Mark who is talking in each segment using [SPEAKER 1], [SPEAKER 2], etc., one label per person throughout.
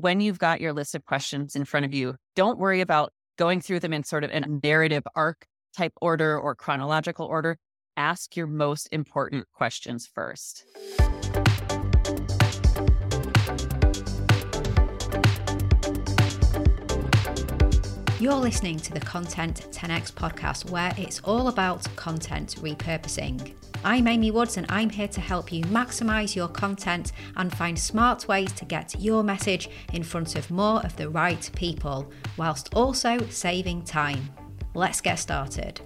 [SPEAKER 1] when you've got your list of questions in front of you, don't worry about going through them in sort of a narrative arc type order or chronological order. Ask your most important questions first.
[SPEAKER 2] You're listening to the Content 10x podcast, where it's all about content repurposing. I'm Amy Woods, and I'm here to help you maximize your content and find smart ways to get your message in front of more of the right people, whilst also saving time. Let's get started.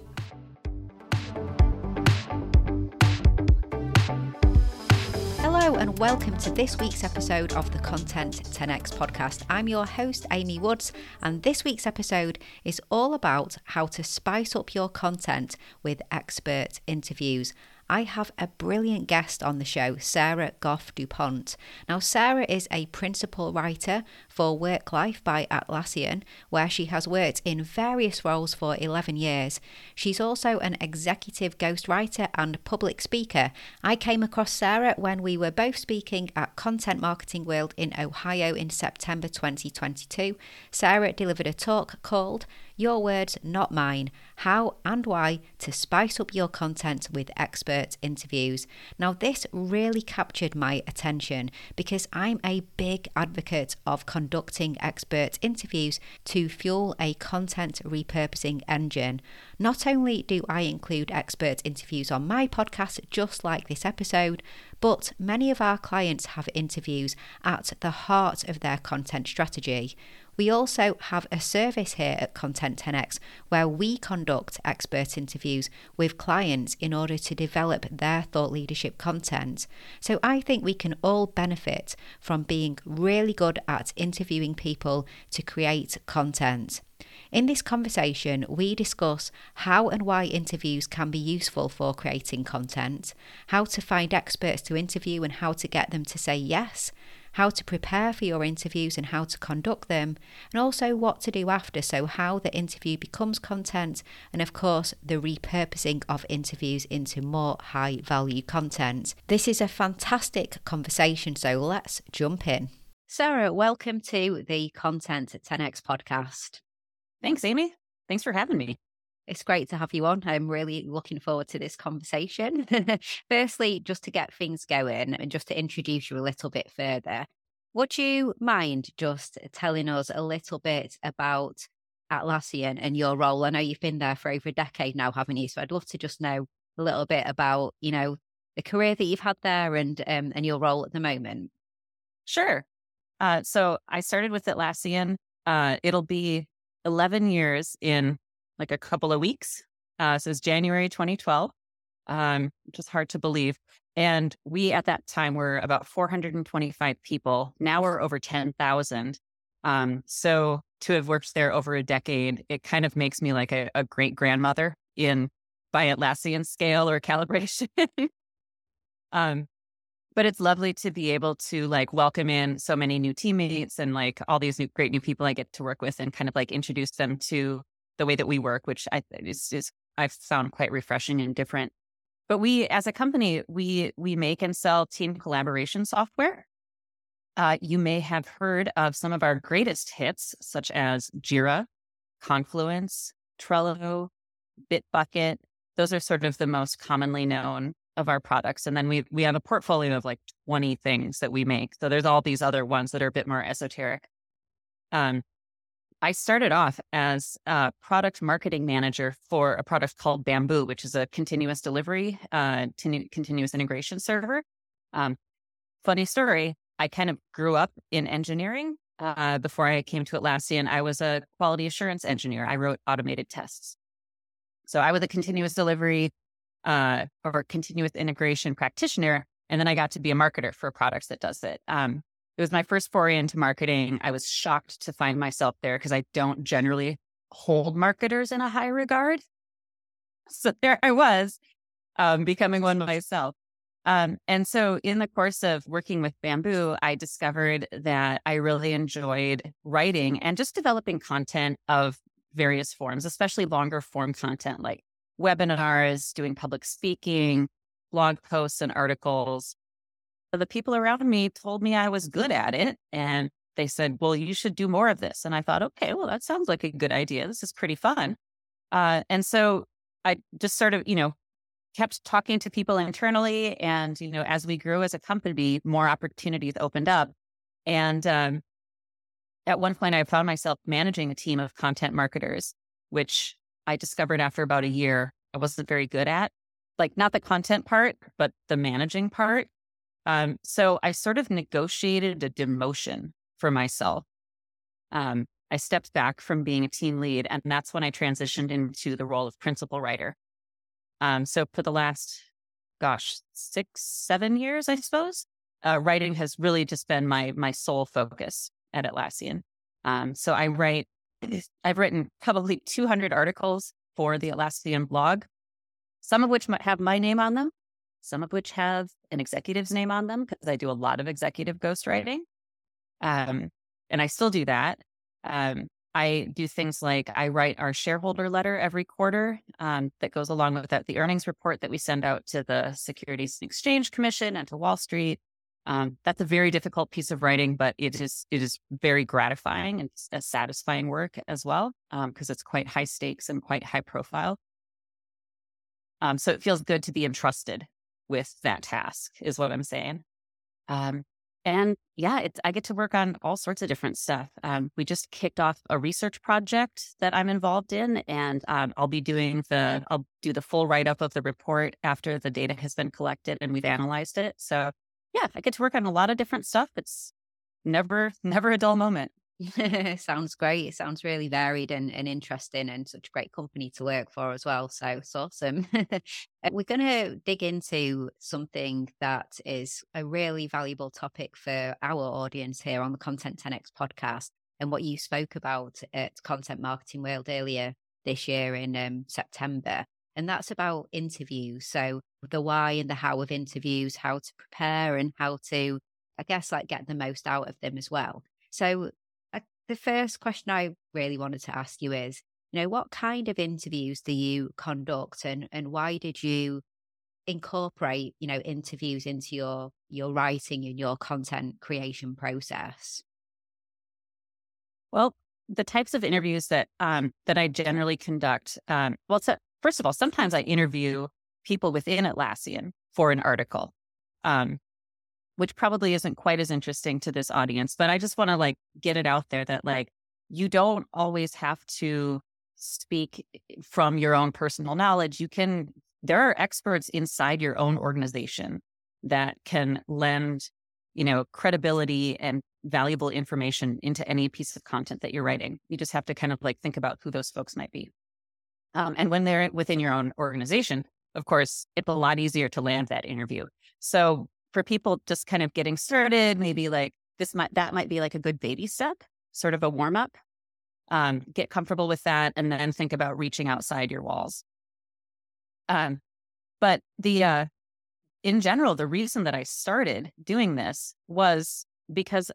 [SPEAKER 2] Hello, and welcome to this week's episode of the Content 10x podcast. I'm your host, Amy Woods, and this week's episode is all about how to spice up your content with expert interviews. I have a brilliant guest on the show, Sarah Goff Dupont. Now, Sarah is a principal writer for Work Life by Atlassian, where she has worked in various roles for 11 years. She's also an executive ghostwriter and public speaker. I came across Sarah when we were both speaking at Content Marketing World in Ohio in September 2022. Sarah delivered a talk called your words, not mine. How and why to spice up your content with expert interviews. Now, this really captured my attention because I'm a big advocate of conducting expert interviews to fuel a content repurposing engine. Not only do I include expert interviews on my podcast, just like this episode, but many of our clients have interviews at the heart of their content strategy. We also have a service here at Content 10x where we conduct expert interviews with clients in order to develop their thought leadership content. So I think we can all benefit from being really good at interviewing people to create content. In this conversation, we discuss how and why interviews can be useful for creating content, how to find experts to interview and how to get them to say yes, how to prepare for your interviews and how to conduct them, and also what to do after. So, how the interview becomes content, and of course, the repurposing of interviews into more high value content. This is a fantastic conversation, so let's jump in. Sarah, welcome to the Content 10x podcast.
[SPEAKER 1] Thanks, Amy. Thanks for having me.
[SPEAKER 2] It's great to have you on. I'm really looking forward to this conversation. Firstly, just to get things going and just to introduce you a little bit further, would you mind just telling us a little bit about Atlassian and your role? I know you've been there for over a decade now, haven't you? So I'd love to just know a little bit about, you know, the career that you've had there and um, and your role at the moment.
[SPEAKER 1] Sure. Uh, so I started with Atlassian. Uh, it'll be 11 years in like a couple of weeks. Uh, so it's January 2012, um, which is hard to believe. And we at that time were about 425 people. Now we're over 10,000. Um, so to have worked there over a decade, it kind of makes me like a, a great grandmother in by Atlassian scale or calibration. um, but it's lovely to be able to like welcome in so many new teammates and like all these new great new people I get to work with and kind of like introduce them to the way that we work, which I is, is I've found quite refreshing and different. But we, as a company, we we make and sell team collaboration software. Uh, you may have heard of some of our greatest hits, such as Jira, Confluence, Trello, Bitbucket. Those are sort of the most commonly known of our products. And then we we have a portfolio of like 20 things that we make. So there's all these other ones that are a bit more esoteric. Um, I started off as a product marketing manager for a product called Bamboo, which is a continuous delivery, uh, continuous integration server. Um, funny story, I kind of grew up in engineering. Uh, before I came to Atlassian, I was a quality assurance engineer. I wrote automated tests. So I was a continuous delivery uh, or continuous integration practitioner. And then I got to be a marketer for products that does it. Um, it was my first foray into marketing. I was shocked to find myself there because I don't generally hold marketers in a high regard. So there I was, um, becoming one myself. Um, and so, in the course of working with Bamboo, I discovered that I really enjoyed writing and just developing content of various forms, especially longer form content like webinars, doing public speaking, blog posts, and articles the people around me told me I was good at it. And they said, well, you should do more of this. And I thought, okay, well, that sounds like a good idea. This is pretty fun. Uh, and so I just sort of, you know, kept talking to people internally. And, you know, as we grew as a company, more opportunities opened up. And um, at one point, I found myself managing a team of content marketers, which I discovered after about a year I wasn't very good at. Like, not the content part, but the managing part. Um, so I sort of negotiated a demotion for myself. Um, I stepped back from being a team lead, and that's when I transitioned into the role of principal writer. Um, so for the last, gosh, six, seven years, I suppose, uh, writing has really just been my my sole focus at Atlassian. Um, so I write, I've written probably 200 articles for the Atlassian blog, some of which might have my name on them, some of which have an executive's name on them because I do a lot of executive ghostwriting. Um, and I still do that. Um, I do things like I write our shareholder letter every quarter um, that goes along with that, the earnings report that we send out to the Securities and Exchange Commission and to Wall Street. Um, that's a very difficult piece of writing, but it is it is very gratifying and a satisfying work as well because um, it's quite high stakes and quite high profile. Um, so it feels good to be entrusted with that task, is what I'm saying. Um, and yeah, I get to work on all sorts of different stuff. Um, we just kicked off a research project that I'm involved in, and um, I'll be doing the I'll do the full write up of the report after the data has been collected and we've analyzed it. So yeah, I get to work on a lot of different stuff. It's never never a dull moment.
[SPEAKER 2] sounds great. It sounds really varied and, and interesting and such a great company to work for as well. So it's awesome. Uh, we're going to dig into something that is a really valuable topic for our audience here on the Content 10X podcast and what you spoke about at Content Marketing World earlier this year in um, September. And that's about interviews. So the why and the how of interviews, how to prepare and how to, I guess, like get the most out of them as well. So the first question I really wanted to ask you is, you know, what kind of interviews do you conduct and, and why did you incorporate, you know, interviews into your your writing and your content creation process?
[SPEAKER 1] Well, the types of interviews that um, that I generally conduct, um, well, so, first of all, sometimes I interview people within Atlassian for an article. Um, which probably isn't quite as interesting to this audience, but I just want to like get it out there that like you don't always have to speak from your own personal knowledge. You can, there are experts inside your own organization that can lend, you know, credibility and valuable information into any piece of content that you're writing. You just have to kind of like think about who those folks might be. Um, and when they're within your own organization, of course, it's a lot easier to land that interview. So for people just kind of getting started, maybe like this might that might be like a good baby step, sort of a warm up. Um, get comfortable with that, and then think about reaching outside your walls. Um, but the uh, in general, the reason that I started doing this was because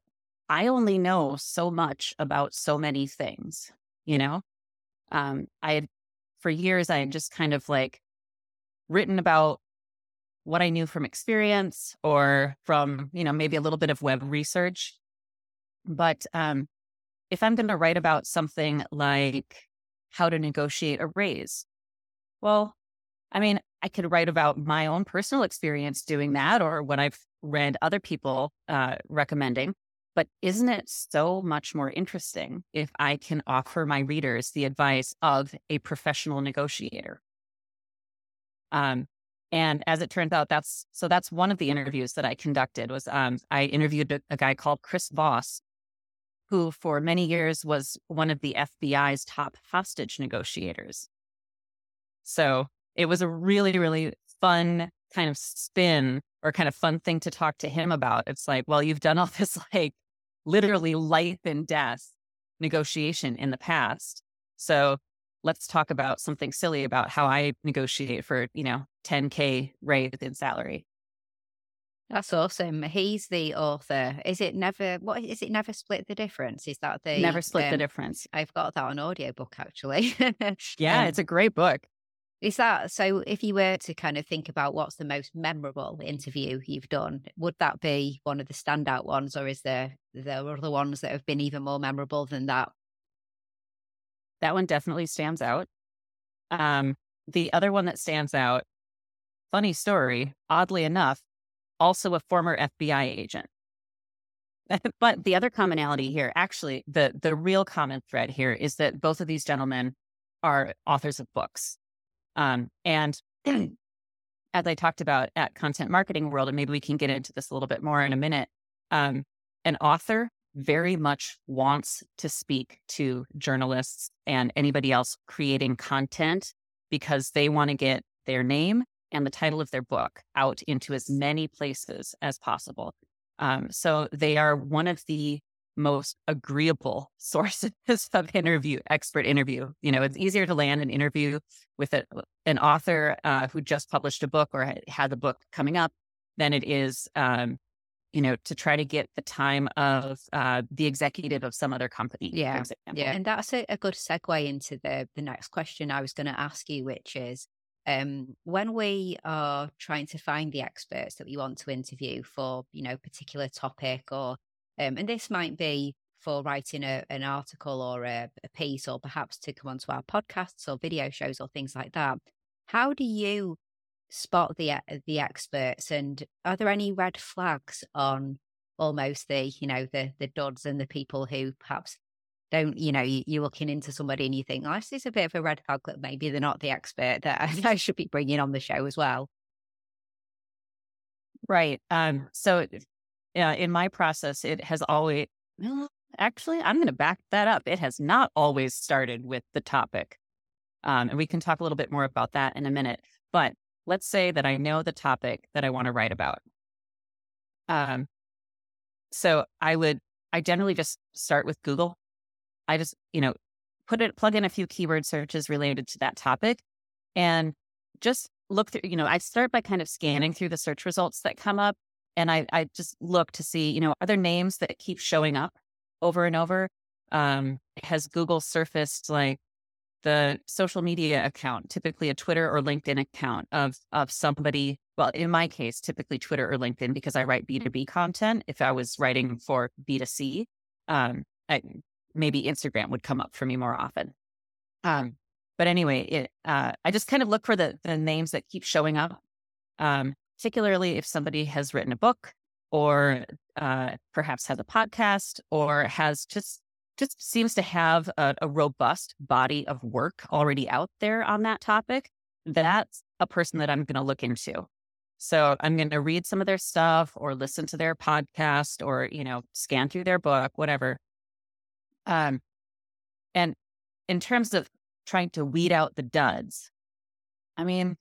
[SPEAKER 1] I only know so much about so many things. You know, um, I had for years I had just kind of like written about what I knew from experience or from, you know, maybe a little bit of web research. But um, if I'm going to write about something like how to negotiate a raise, well, I mean, I could write about my own personal experience doing that or what I've read other people uh, recommending. But isn't it so much more interesting if I can offer my readers the advice of a professional negotiator? Um, and as it turns out, that's so that's one of the interviews that I conducted was um, I interviewed a, a guy called Chris Voss, who for many years was one of the FBI's top hostage negotiators. So it was a really, really fun kind of spin or kind of fun thing to talk to him about. It's like, well, you've done all this like literally life and death negotiation in the past. So let's talk about something silly about how I negotiate for, you know, 10K raise in salary.
[SPEAKER 2] That's awesome. He's the author. Is it never what is it never split the difference? Is that the
[SPEAKER 1] never split um, the difference?
[SPEAKER 2] I've got that on audiobook actually.
[SPEAKER 1] yeah, um, it's a great book.
[SPEAKER 2] Is that so? If you were to kind of think about what's the most memorable interview you've done, would that be one of the standout ones, or is there there other ones that have been even more memorable than that?
[SPEAKER 1] That one definitely stands out. Um, the other one that stands out, funny story, oddly enough, also a former FBI agent. but the other commonality here, actually, the the real common thread here is that both of these gentlemen are authors of books. Um, and as I talked about at Content Marketing World, and maybe we can get into this a little bit more in a minute, um, an author very much wants to speak to journalists and anybody else creating content because they want to get their name and the title of their book out into as many places as possible. Um, so they are one of the most agreeable sources of interview, expert interview. You know, it's easier to land an interview with a, an author uh, who just published a book or had a book coming up than it is, um, you know, to try to get the time of uh, the executive of some other company.
[SPEAKER 2] Yeah, yeah, and that's a, a good segue into the the next question I was going to ask you, which is. Um, when we are trying to find the experts that we want to interview for, you know, particular topic or um, and this might be for writing a, an article or a, a piece, or perhaps to come onto our podcasts or video shows or things like that. How do you spot the the experts, and are there any red flags on almost the you know the the duds and the people who perhaps don't you know you, you're looking into somebody and you think oh, this is a bit of a red flag that maybe they're not the expert that I, should be bringing on the show as well.
[SPEAKER 1] Right. Um, so uh, in my process, it has always, actually, I'm going to back that up. It has not always started with the topic. Um, and we can talk a little bit more about that in a minute. But let's say that I know the topic that I want to write about. Um, so I would, I generally just start with Google. I just, you know, put it, plug in a few keyword searches related to that topic and just look through, you know, I start by kind of scanning through the search results that come up and I, I just look to see, you know, are there names that keep showing up over and over? Um, has Google surfaced like the social media account, typically a Twitter or LinkedIn account of of somebody? Well, in my case, typically Twitter or LinkedIn because I write B two B content. If I was writing for B two C, um, maybe Instagram would come up for me more often. Um, but anyway, it, uh, I just kind of look for the the names that keep showing up. Um, particularly if somebody has written a book or uh, perhaps has a podcast or has just just seems to have a, a, robust body of work already out there on that topic that's a person that i'm going to look into so i'm going to read some of their stuff or listen to their podcast or you know scan through their book whatever um and in terms of trying to weed out the duds i mean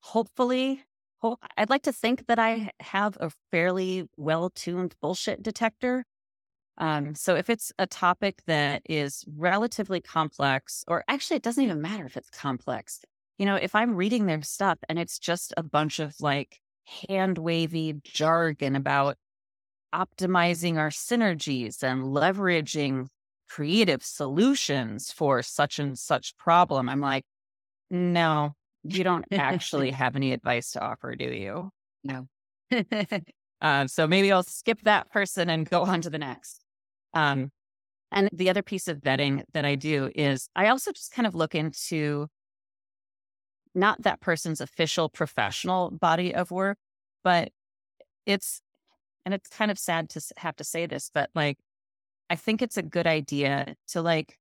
[SPEAKER 1] hopefully well, I'd like to think that I have a fairly well tuned bullshit detector. Um, so if it's a topic that is relatively complex, or actually, it doesn't even matter if it's complex. You know, if I'm reading their stuff and it's just a bunch of like hand wavy jargon about optimizing our synergies and leveraging creative solutions for such and such problem, I'm like, no, you don't actually have any advice to offer, do you?
[SPEAKER 2] No.
[SPEAKER 1] uh, so maybe I'll skip that person and go on to the next. Um, and the other piece of vetting that I do is I also just kind of look into not that person's official professional body of work, but it's, and it's kind of sad to have to say this, but like, I think it's a good idea to like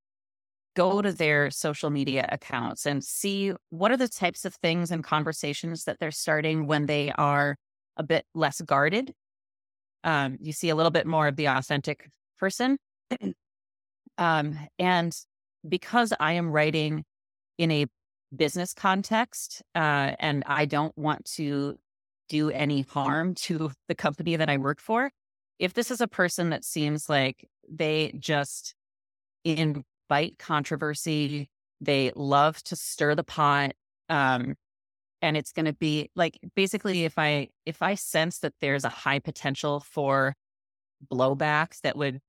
[SPEAKER 1] go to their social media accounts and see what are the types of things and conversations that they're starting when they are a bit less guarded. Um, you see a little bit more of the authentic person. um, and because I am writing in a business context uh, and I don't want to do any harm to the company that I work for, if this is a person that seems like they just invite controversy. They love to stir the pot. Um, and it's going to be like basically if I if I sense that there's a high potential for blowback that would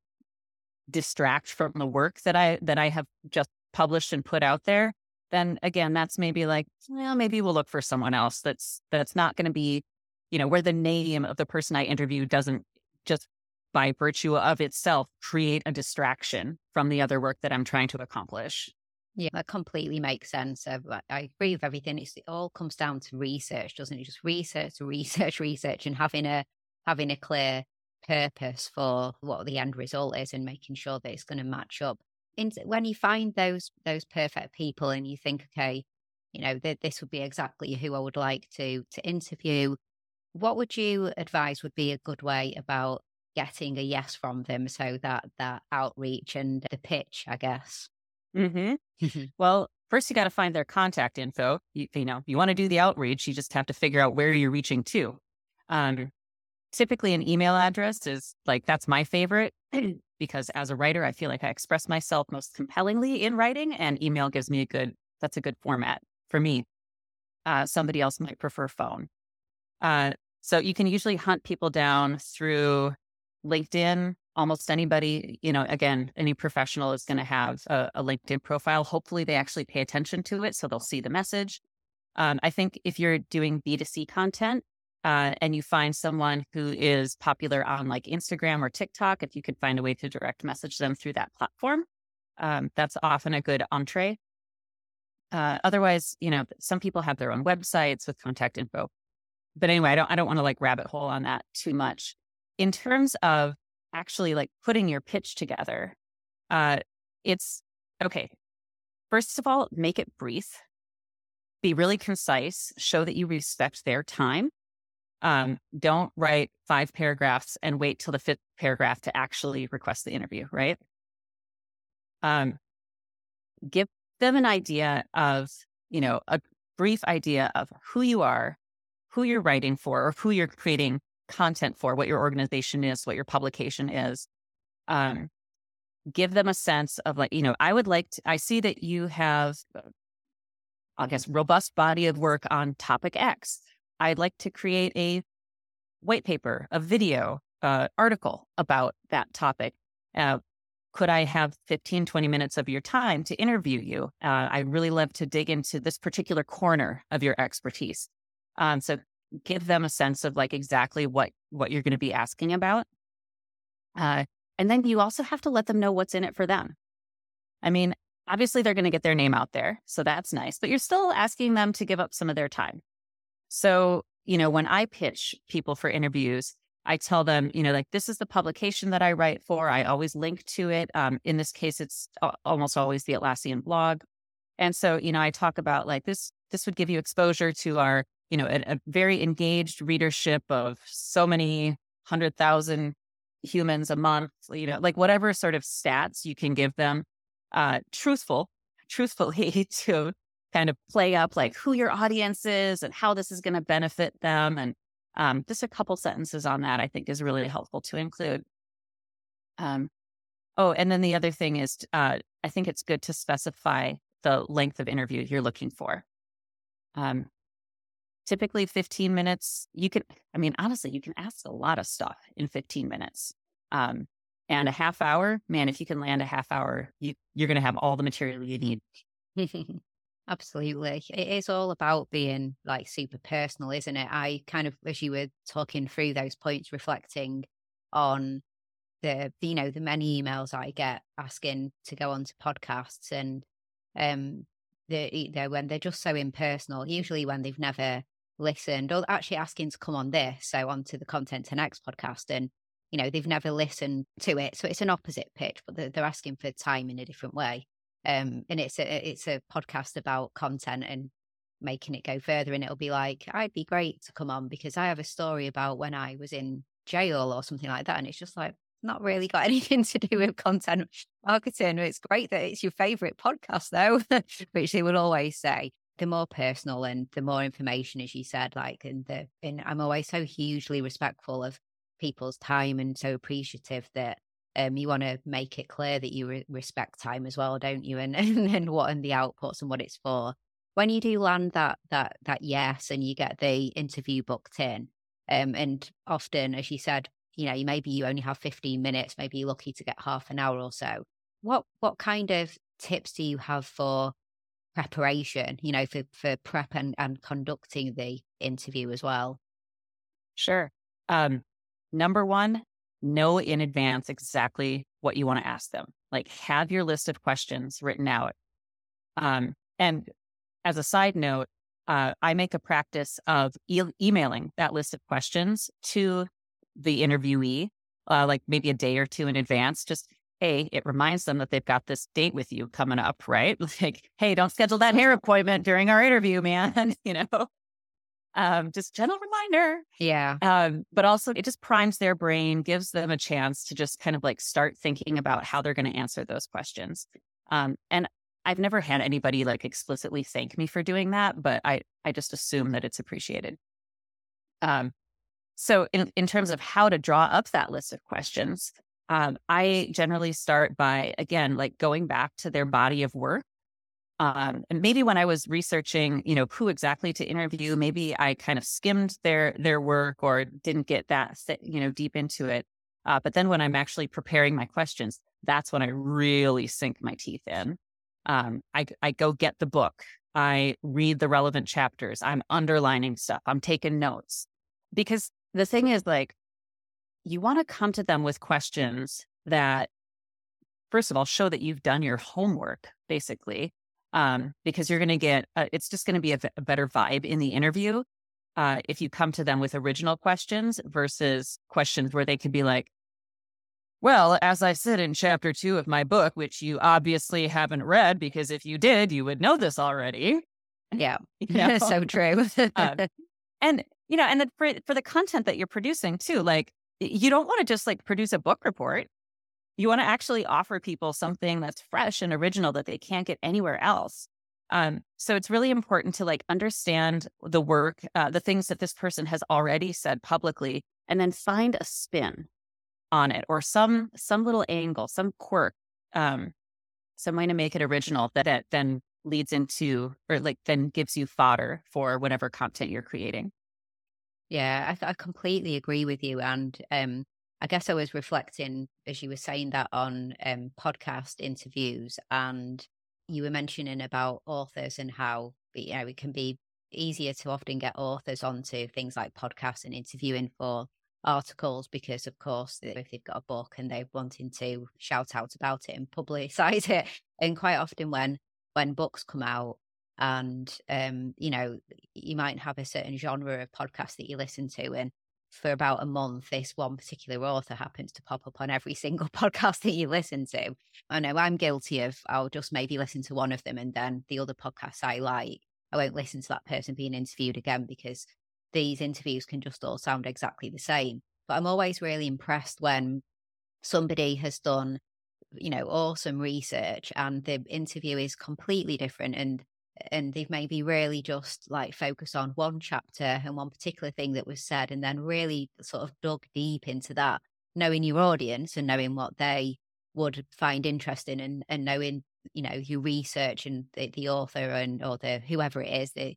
[SPEAKER 1] distract from the work that I that I have just published and put out there, then again, that's maybe like, well, maybe we'll look for someone else that's that's not going to be, you know, where the name of the person I interview doesn't just by virtue of itself create a distraction from the other work that I'm trying to accomplish.
[SPEAKER 2] Yeah, that completely makes sense. I, I agree with everything. It's, it all comes down to research, doesn't it? Just research, research, research, and having a having a clear purpose for what the end result is, and making sure that it's going to match up. In, when you find those those perfect people, and you think, okay, you know, th- this would be exactly who I would like to to interview. What would you advise would be a good way about getting a yes from them? So that that outreach and the pitch, I guess.
[SPEAKER 1] Mm-hmm. well, first you got to find their contact info. You, you know, you want to do the outreach, you just have to figure out where you're reaching to. Um, typically, an email address is like that's my favorite because as a writer, I feel like I express myself most compellingly in writing, and email gives me a good. That's a good format for me. Uh, somebody else might prefer phone. Uh, so you can usually hunt people down through LinkedIn, almost anybody, you know, again, any professional is going to have a, a, LinkedIn profile. Hopefully, they actually pay attention to it so they'll see the message. Um, I think if you're doing B2C content uh, and you find someone who is popular on like Instagram or TikTok, if you could find a way to direct message them through that platform, um, that's often a good entree. Uh, otherwise, you know, some people have their own websites with contact info. But anyway, I don't I don't want to like rabbit hole on that too much. In terms of actually like putting your pitch together, uh, it's okay. First of all, make it brief, be really concise, show that you respect their time. Um, don't write five paragraphs and wait till the fifth paragraph to actually request the interview, right? Um, give them an idea of, you know, a brief idea of who you are, who you're writing for, or who you're creating content for, what your organization is, what your publication is. Um, give them a sense of like, you know, I would like to, I see that you have, uh, I guess, robust body of work on topic X. I'd like to create a white paper, a video, uh, article about that topic. Uh, could I have 15, 20 minutes of your time to interview you? Uh, I really love to dig into this particular corner of your expertise. Um, so give them a sense of like exactly what what you're going to be asking about uh, and then you also have to let them know what's in it for them i mean obviously they're going to get their name out there so that's nice but you're still asking them to give up some of their time so you know when i pitch people for interviews i tell them you know like this is the publication that i write for. I always link to it. Um, in this case it's almost always the atlassian blog. And so you know i talk about like this this would give you exposure to our you know, a, a very engaged readership of so many hundred thousand humans a month, you know, like whatever sort of stats you can give them, uh, truthful, truthfully to kind of play up like who your audience is and how this is going to benefit them. And um, just a couple sentences on that, I think is really helpful to include. Um, oh, and then the other thing is, uh, I think it's good to specify the length of interview you're looking for. Um, typically 15 minutes you can i mean honestly you can ask a lot of stuff in 15 minutes um, and a half hour man if you can land a half hour you, you're going to have all the material you need
[SPEAKER 2] absolutely it is all about being like super personal isn't it i kind of as you were talking through those points reflecting on the you know the many emails i get asking to go on to podcasts and um the, when they're just so impersonal usually when they've never listened or actually asking to come on this, so onto the Content 10X podcast. And, you know, they've never listened to it. So it's an opposite pitch, but they're, they're asking for time in a different way. Um, and it's a, it's a podcast about content and making it go further. And it'll be like, I'd be great to come on because I have a story about when I was in jail or something like that. And it's just like, not really got anything to do with content marketing. It's great that it's your favorite podcast, though, which they would always say the more personal and the more information, as you said, like, and the, and I'm always so hugely respectful of people's time and so appreciative that um, you want to make it clear that you re- respect time as well, don't you? And, and and what and the outputs and what it's for. When you do land that that that yes, and you get the interview booked in, um, and often, as you said, you know, you maybe you only have 15 minutes, maybe you're lucky to get half an hour or so. What what kind of tips do you have for preparation, you know, for, for prep and, and conducting the interview as well?
[SPEAKER 1] Sure. Um, number one, know in advance exactly what you want to ask them. Like have your list of questions written out. Um, and as a side note, uh, I make a practice of e- emailing that list of questions to the interviewee, uh, like maybe a day or two in advance. Just hey, it reminds them that they've got this date with you coming up, right? Like, hey, don't schedule that hair appointment during our interview, man. you know, um, just gentle reminder.
[SPEAKER 2] Yeah.
[SPEAKER 1] Um, but also, it just primes their brain, gives them a chance to just kind of like start thinking about how they're going to answer those questions. Um, and I've never had anybody like explicitly thank me for doing that, but I I just assume that it's appreciated. Um, so in in terms of how to draw up that list of questions, um, I generally start by again like going back to their body of work. Um, and maybe when I was researching, you know, who exactly to interview, maybe I kind of skimmed their their work or didn't get that you know deep into it. Uh, but then when I'm actually preparing my questions, that's when I really sink my teeth in. Um, I, I go get the book. I read the relevant chapters. I'm underlining stuff. I'm taking notes. Because the thing is, like, you want to come to them with questions that, first of all, show that you've done your homework, basically, um, because you're going to get, uh, it's just going to be a, a, better vibe in the interview. Uh, if you come to them with original questions versus questions where they could be like, well, as I said in chapter two of my book, which you obviously haven't read because if you did, you would know this already.
[SPEAKER 2] Yeah, you know? so true.
[SPEAKER 1] um, and you know, and then for for the content that you're producing too, like you don't want to just like produce a book report. You want to actually offer people something that's fresh and original that they can't get anywhere else. Um, so it's really important to like understand the work, uh, the things that this person has already said publicly, and then find a spin on it or some some little angle, some quirk, um, some way to make it original that it then leads into or like then gives you fodder for whatever content you're creating.
[SPEAKER 2] Yeah, I, I completely agree with you. And um, I guess I was reflecting as you were saying that on um, podcast interviews, and you were mentioning about authors and how you know it can be easier to often get authors onto things like podcasts and interviewing for articles because of course if they've got a book and they're wanting to shout out about it and publicize it and quite often when when books come out and um you know you might have a certain genre of podcast that you listen to and for about a month this one particular author happens to pop up on every single podcast that you listen to i know i'm guilty of i'll just maybe listen to one of them and then the other podcasts i like i won't listen to that person being interviewed again because these interviews can just all sound exactly the same. But I'm always really impressed when somebody has done, you know, awesome research and the interview is completely different and and they've maybe really just like focused on one chapter and one particular thing that was said and then really sort of dug deep into that, knowing your audience and knowing what they would find interesting and, and knowing, you know, your research and the, the author and or the whoever it is, the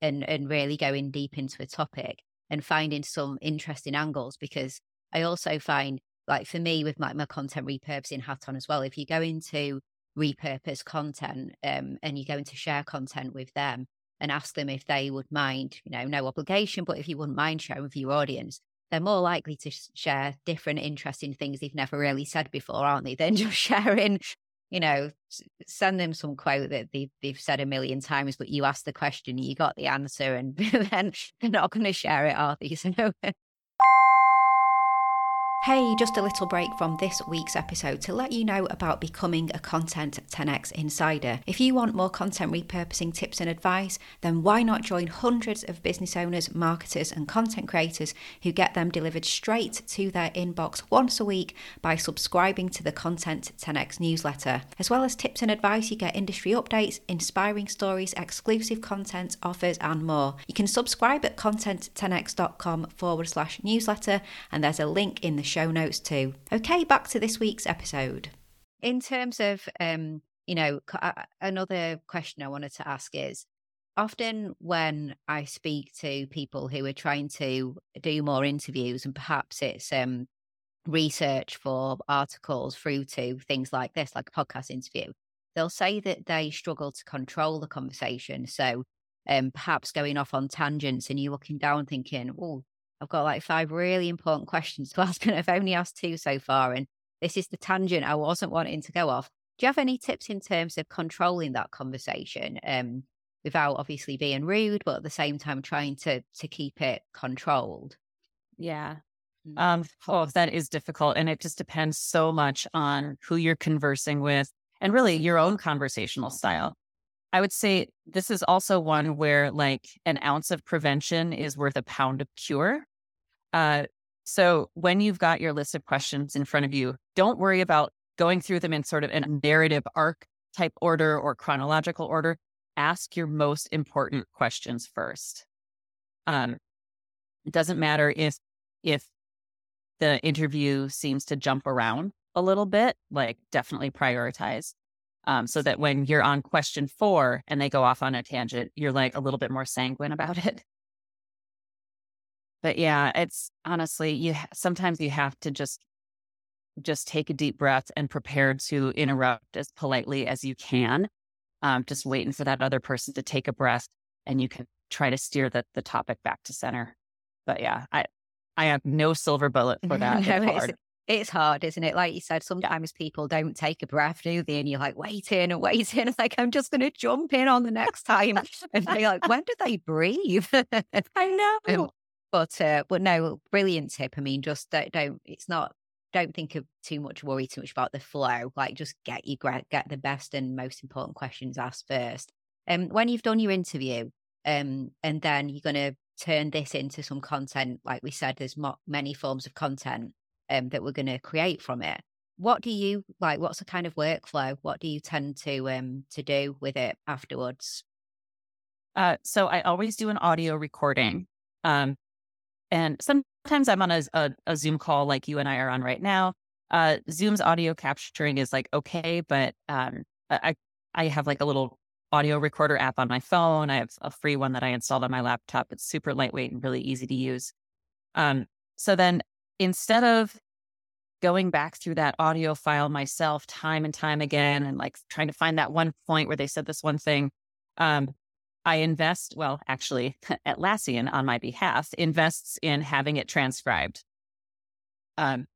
[SPEAKER 2] and and really going deep into a topic and finding some interesting angles because I also find like for me with my, my content repurposing hat on as well, if you go into repurpose content um, and you go into share content with them and ask them if they would mind, you know, no obligation, but if you wouldn't mind sharing with your audience, they're more likely to share different interesting things they've never really said before, aren't they? Than just sharing you know, send them some quote that they've, they've said a million times, but you asked the question, you got the answer, and then they're not going to share it, are they? So
[SPEAKER 3] Hey, just a little break from this week's episode to let you know about becoming a Content 10x Insider. If you want more content repurposing tips and advice, then why not join hundreds of business owners, marketers, and content creators who get them delivered straight to their inbox once a week by subscribing to the Content 10x newsletter. As well as tips and advice, you get industry updates, inspiring stories, exclusive content, offers, and more. You can subscribe at content10x.com forward slash newsletter, and there's a link in the show notes too. Okay, back to this week's episode.
[SPEAKER 2] In terms of, um, you know, another question I wanted to ask is often when I speak to people who are trying to do more interviews and perhaps it's um, research for articles through to things like this, like a podcast interview, they'll say that they struggle to control the conversation. So um, perhaps going off on tangents and you looking down thinking, oh, I've got like five really important questions to ask, and I've only asked two so far. And this is the tangent I wasn't wanting to go off. Do you have any tips in terms of controlling that conversation um, without obviously being rude, but at the same time trying to to keep it controlled?
[SPEAKER 1] Yeah. Mm. Um, oh, that is difficult. And it just depends so much on who you're conversing with and really your own conversational style. I would say this is also one where like an ounce of prevention is worth a pound of cure. Uh, so when you've got your list of questions in front of you, don't worry about going through them in sort of a narrative arc type order or chronological order. Ask your most important questions first. Um, it doesn't matter if if the interview seems to jump around a little bit, like definitely prioritize um, so that when you're on question four and they go off on a tangent, you're like a little bit more sanguine about it. But yeah, it's honestly, you sometimes you have to just just take a deep breath and prepare to interrupt as politely as you can. Um, just waiting for that other person to take a breath, and you can try to steer the the topic back to center. But yeah, I I have no silver bullet for that.
[SPEAKER 2] it's hard, isn't it? Like you said, sometimes people don't take a breath, do they? And you're like waiting and waiting. It's like, I'm just going to jump in on the next time. and they're like, when do they breathe?
[SPEAKER 1] I know. Um,
[SPEAKER 2] but, uh, but no, brilliant tip. I mean, just don't, don't, it's not, don't think of too much, worry too much about the flow. Like just get you, get the best and most important questions asked first. And um, when you've done your interview, um, and then you're going to turn this into some content, like we said, there's mo- many forms of content um, that we're going to create from it. What do you like? What's the kind of workflow? What do you tend to um to do with it afterwards?
[SPEAKER 1] Uh, so I always do an audio recording, um, and sometimes I'm on a, a, a Zoom call like you and I are on right now. Uh, Zoom's audio capturing is like okay, but um, I I have like a little audio recorder app on my phone. I have a free one that I installed on my laptop. It's super lightweight and really easy to use. Um, so then instead of going back through that audio file myself time and time again and like trying to find that one point where they said this one thing, um, I invest, well, actually, Atlassian on my behalf invests in having it transcribed. Um,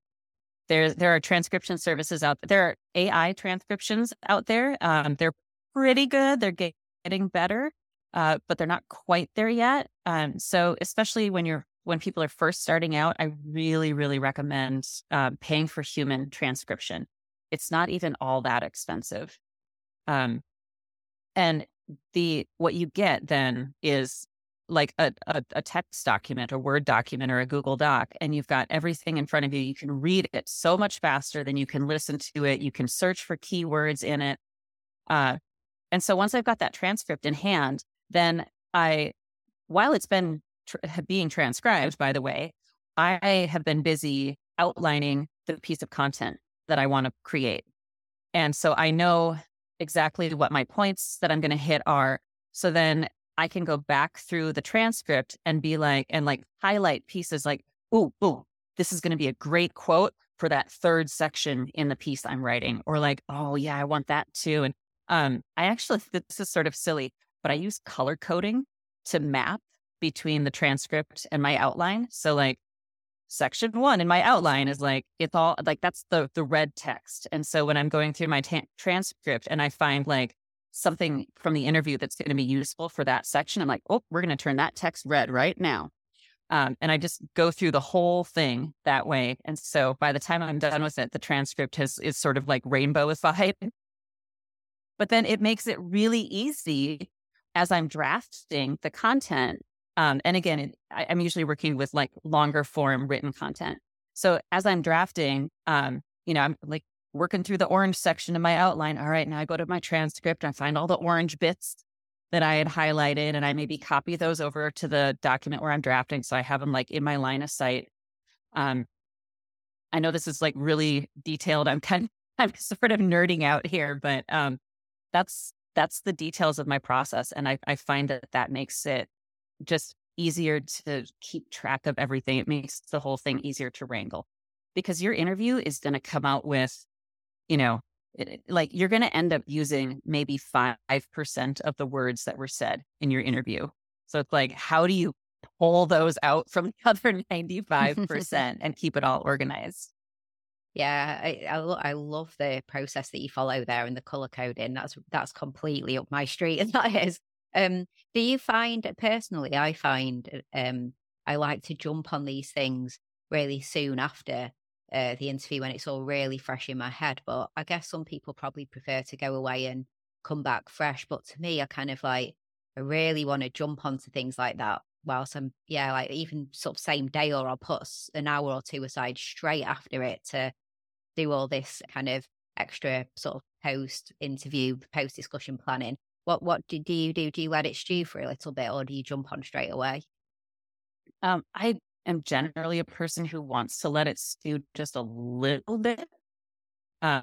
[SPEAKER 1] there, there are transcription services out there. are AI transcriptions out there. Um, they're pretty good. They're getting better, uh, but they're not quite there yet. Um, so, especially when you're when people are first starting out, I really, really recommend uh, paying for human transcription. It's not even all that expensive. Um, and the what you get then is like a, a, a, text document, a Word document, or a Google Doc, and you've got everything in front of you. You can read it so much faster than you can listen to it. You can search for keywords in it. Uh, and so once I've got that transcript in hand, then I, while it's been being transcribed, by the way, I have been busy outlining the piece of content that I want to create. And so I know exactly what my points that I'm going to hit are. So then I can go back through the transcript and be like, and like highlight pieces like, oh, oh, this is going to be a great quote for that third section in the piece I'm writing. Or like, oh, yeah, I want that too. And um, I actually, this is sort of silly, but I use color coding to map between the transcript and my outline. So like section one in my outline is like it's all like that's the the red text. And so when I'm going through my ta- transcript and I find like something from the interview that's going to be useful for that section, I'm like, oh, we're going to turn that text red right now. Um, and I just go through the whole thing that way. And so by the time I'm done with it, the transcript has is sort of like rainbowified. But then it makes it really easy as I'm drafting the content um, and again, it, I, am usually working with like longer form written content. So as I'm drafting, um, you know, I'm like working through the orange section of my outline. All right, now I go to my transcript, I find all the orange bits that I had highlighted, and I maybe copy those over to the document where I'm drafting. So I have them like in my line of sight. Um, I know this is like really detailed. I'm kind of, I'm sort of nerding out here, but um, that's that's the details of my process, and I, I find that that makes it just easier to keep track of everything. It makes the whole thing easier to wrangle because your interview is going to come out with, you know, it, like you're going to end up using maybe 5% of the words that were said in your interview. So it's like, how do you pull those out from the other 95% and keep it all organized?
[SPEAKER 2] Yeah, I, I, lo- I love the process that you follow there and the color coding. That's that's completely up my street, and that is. Um, do you find personally? I find um, I like to jump on these things really soon after uh, the interview when it's all really fresh in my head. But I guess some people probably prefer to go away and come back fresh. But to me, I kind of like I really want to jump onto things like that whilst I'm yeah like even sort of same day or I'll put an hour or two aside straight after it to do all this kind of extra sort of post interview, post discussion planning. What what do, do you do? Do you let it stew for a little bit, or do you jump on straight away?
[SPEAKER 1] Um, I am generally a person who wants to let it stew just a little bit. Uh,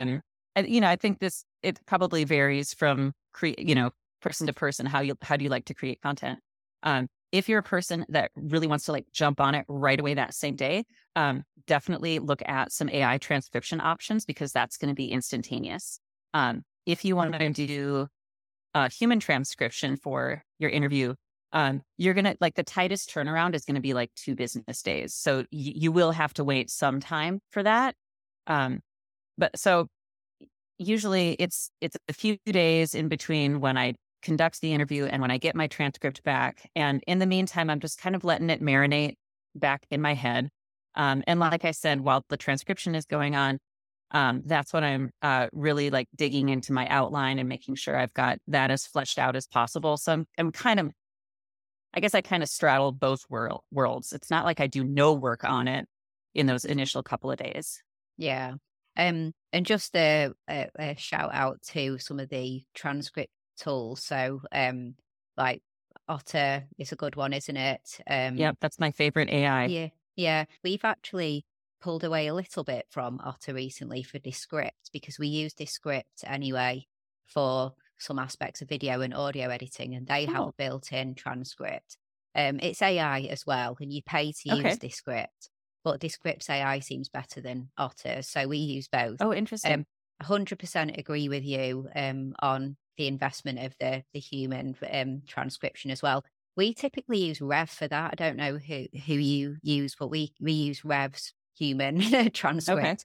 [SPEAKER 1] and, you know, I think this it probably varies from create, you know, person to person how you how do you like to create content. Um, if you're a person that really wants to like jump on it right away that same day, um, definitely look at some AI transcription options because that's going to be instantaneous. Um, if you want to do uh, human transcription for your interview, um, you're going to like the tightest turnaround is going to be like two business days. So y- you will have to wait some time for that. Um, but so usually it's it's a few days in between when I conduct the interview and when I get my transcript back. And in the meantime, I'm just kind of letting it marinate back in my head. Um, and like I said, while the transcription is going on, um, that's what I'm uh, really like digging into my outline and making sure I've got that as fleshed out as possible. So I'm, I'm kind of, I guess I kind of straddled both world, worlds. It's not like I do no work on it in those initial couple of days.
[SPEAKER 2] Yeah. Um, and just a, a, a shout out to some of the transcript tools. So, um, like Otter is a good one, isn't it?
[SPEAKER 1] Um, yep, that's my favorite AI.
[SPEAKER 2] Yeah, yeah. We've actually pulled away a little bit from Otter recently for Descript because we use Descript anyway for some aspects of video and audio editing, and they oh. have a built-in transcript. Um, it's AI as well, and you pay to use okay. Descript, but Descript's AI seems better than Otter, so we use both.
[SPEAKER 1] Oh, interesting. Um,
[SPEAKER 2] 100% agree with you um, on the investment of the the human um, transcription as well. We typically use Rev for that. I don't know who who you use, but we we use Rev's human transcript okay.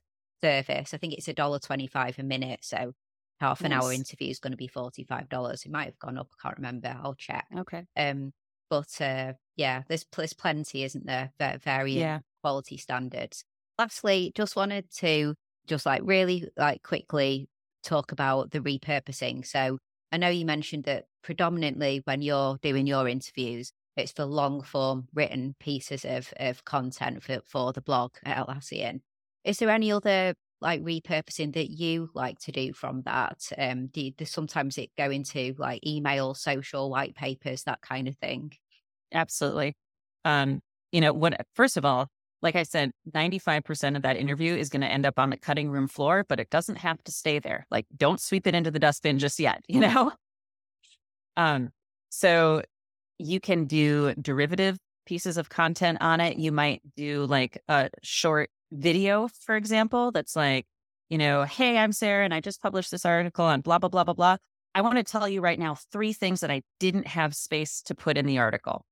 [SPEAKER 2] service. I think it's a dollar twenty five a minute, so half an nice. hour interview is going to be forty five dollars. It might have gone up. I can't remember. I'll check.
[SPEAKER 1] Okay.
[SPEAKER 2] Um, but uh, yeah, there's there's plenty, isn't there? Varying yeah. quality standards. Lastly, just wanted to just like really like quickly talk about the repurposing. So I know you mentioned that predominantly when you're doing your interviews, it's for long form written pieces of, of content for, for the blog at Atlassian. Is there any other like repurposing that you like to do from that? Um, do, you, do sometimes it go into like email, social, white papers, that kind of thing?
[SPEAKER 1] Absolutely. Um, you know, what first of all, like I said, 95% of that interview is going to end up on the cutting room floor, but it doesn't have to stay there. Like, don't sweep it into the dustbin just yet, you know? Um, so you can do derivative pieces of content on it. You might do like a short video, for example, that's like, you know, hey, I'm Sarah and I just published this article on blah, blah, blah, blah, blah. I want to tell you right now three things that I didn't have space to put in the article.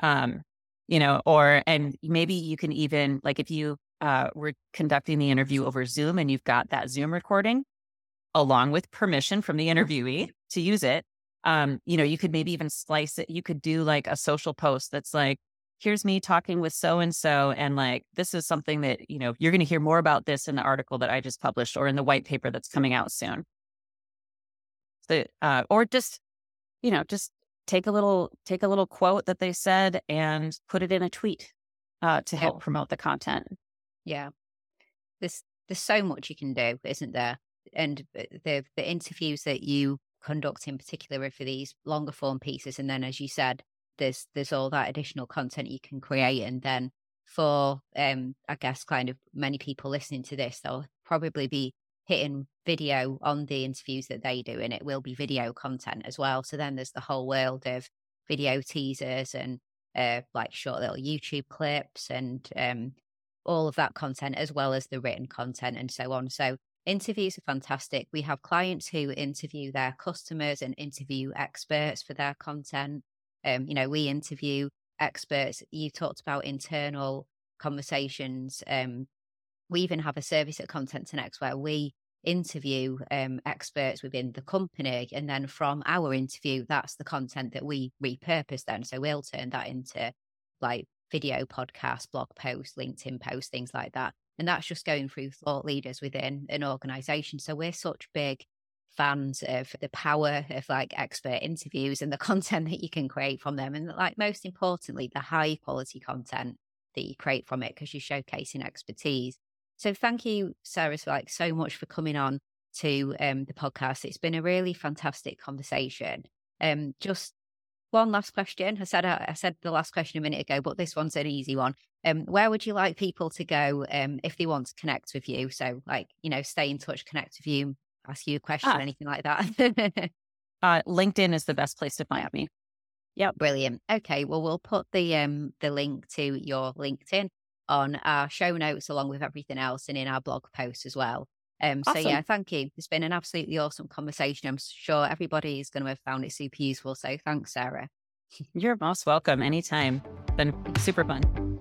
[SPEAKER 1] Um, you know, or, and maybe you can even, like, if you uh, were conducting the interview over Zoom and you've got that Zoom recording, along with permission from the interviewee to use it, um, you know, you could maybe even slice it. You could do like a social post that's like, here's me talking with so and so. And like, this is something that, you know, you're going to hear more about this in the article that I just published or in the white paper that's coming out soon. So, uh, or just, you know, just take a little take a little quote that they said and put it in a tweet uh, to help oh. promote the content.
[SPEAKER 2] Yeah, there's there's so much you can do, isn't there? And the the interviews that you conduct in particular for these longer form pieces, and then as you said, there's there's all that additional content you can create, and then for um I guess kind of many people listening to this, they'll probably be hitting video on the interviews that they do, and it will be video content as well. So then there's the whole world of video teasers and uh, like short little YouTube clips and um, all of that content, as well as the written content and so on. So
[SPEAKER 4] interviews are fantastic. We have clients who interview their customers and interview experts for their content. Um, you know, we interview experts. You talked about internal conversations. Um, we even have a service at Content 10x where we interview um, experts within the company. And then from our interview, that's the content that we repurpose then. So we'll turn that into like video podcast, blog posts, LinkedIn posts, things like that. And that's just going through thought leaders within an organization. So we're such big fans of the power of like expert interviews and the content that you can create from them. And like most importantly, the high quality content that you create from it because you're showcasing expertise. So thank you, Sarah, like so much for coming on to um, the podcast. It's been a really fantastic conversation. Um, just one last question. I said I said the last question a minute ago, but this one's an easy one. Um, where would you like people to go um, if they want to connect with you? So, like you know, stay in touch, connect with you, ask you a question, ah. anything like that.
[SPEAKER 1] uh, LinkedIn is the best place to find me.
[SPEAKER 4] Yep, brilliant. Okay, well, we'll put the um the link to your LinkedIn on our show notes along with everything else and in our blog post as well. Um, awesome. So, yeah, thank you. It's been an absolutely awesome conversation. I'm sure everybody is going to have found it super useful. So, thanks, Sarah.
[SPEAKER 1] You're most welcome anytime. Been super fun.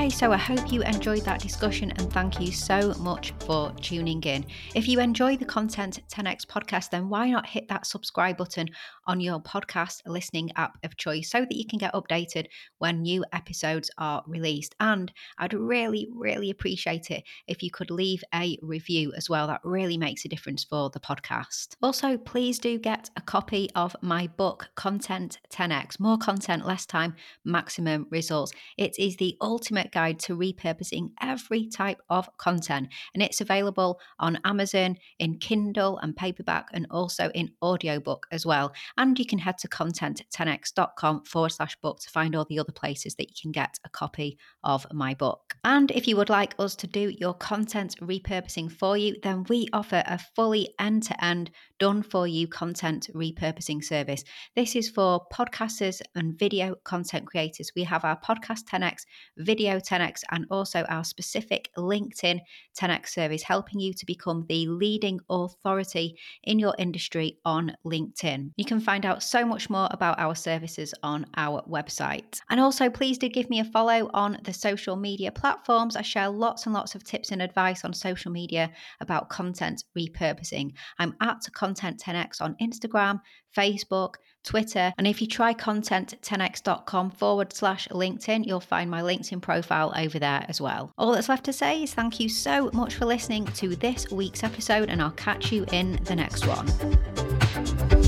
[SPEAKER 2] Okay, so I hope you enjoyed that discussion and thank you so much for tuning in. If you enjoy the Content 10x podcast, then why not hit that subscribe button on your podcast listening app of choice so that you can get updated when new episodes are released? And I'd really, really appreciate it if you could leave a review as well. That really makes a difference for the podcast. Also, please do get a copy of my book, Content 10x More Content, Less Time, Maximum Results. It is the ultimate guide to repurposing every type of content. And it's available on Amazon in Kindle and paperback and also in audiobook as well. And you can head to content10x.com forward slash book to find all the other places that you can get a copy of my book. And if you would like us to do your content repurposing for you, then we offer a fully end to end, done for you content repurposing service. This is for podcasters and video content creators. We have our Podcast 10x video Video 10x and also our specific LinkedIn 10x service, helping you to become the leading authority in your industry on LinkedIn. You can find out so much more about our services on our website. And also, please do give me a follow on the social media platforms. I share lots and lots of tips and advice on social media about content repurposing. I'm at Content 10x on Instagram, Facebook, Twitter. And if you try content10x.com forward slash LinkedIn, you'll find my LinkedIn profile over there as well. All that's left to say is thank you so much for listening to this week's episode, and I'll catch you in the next one.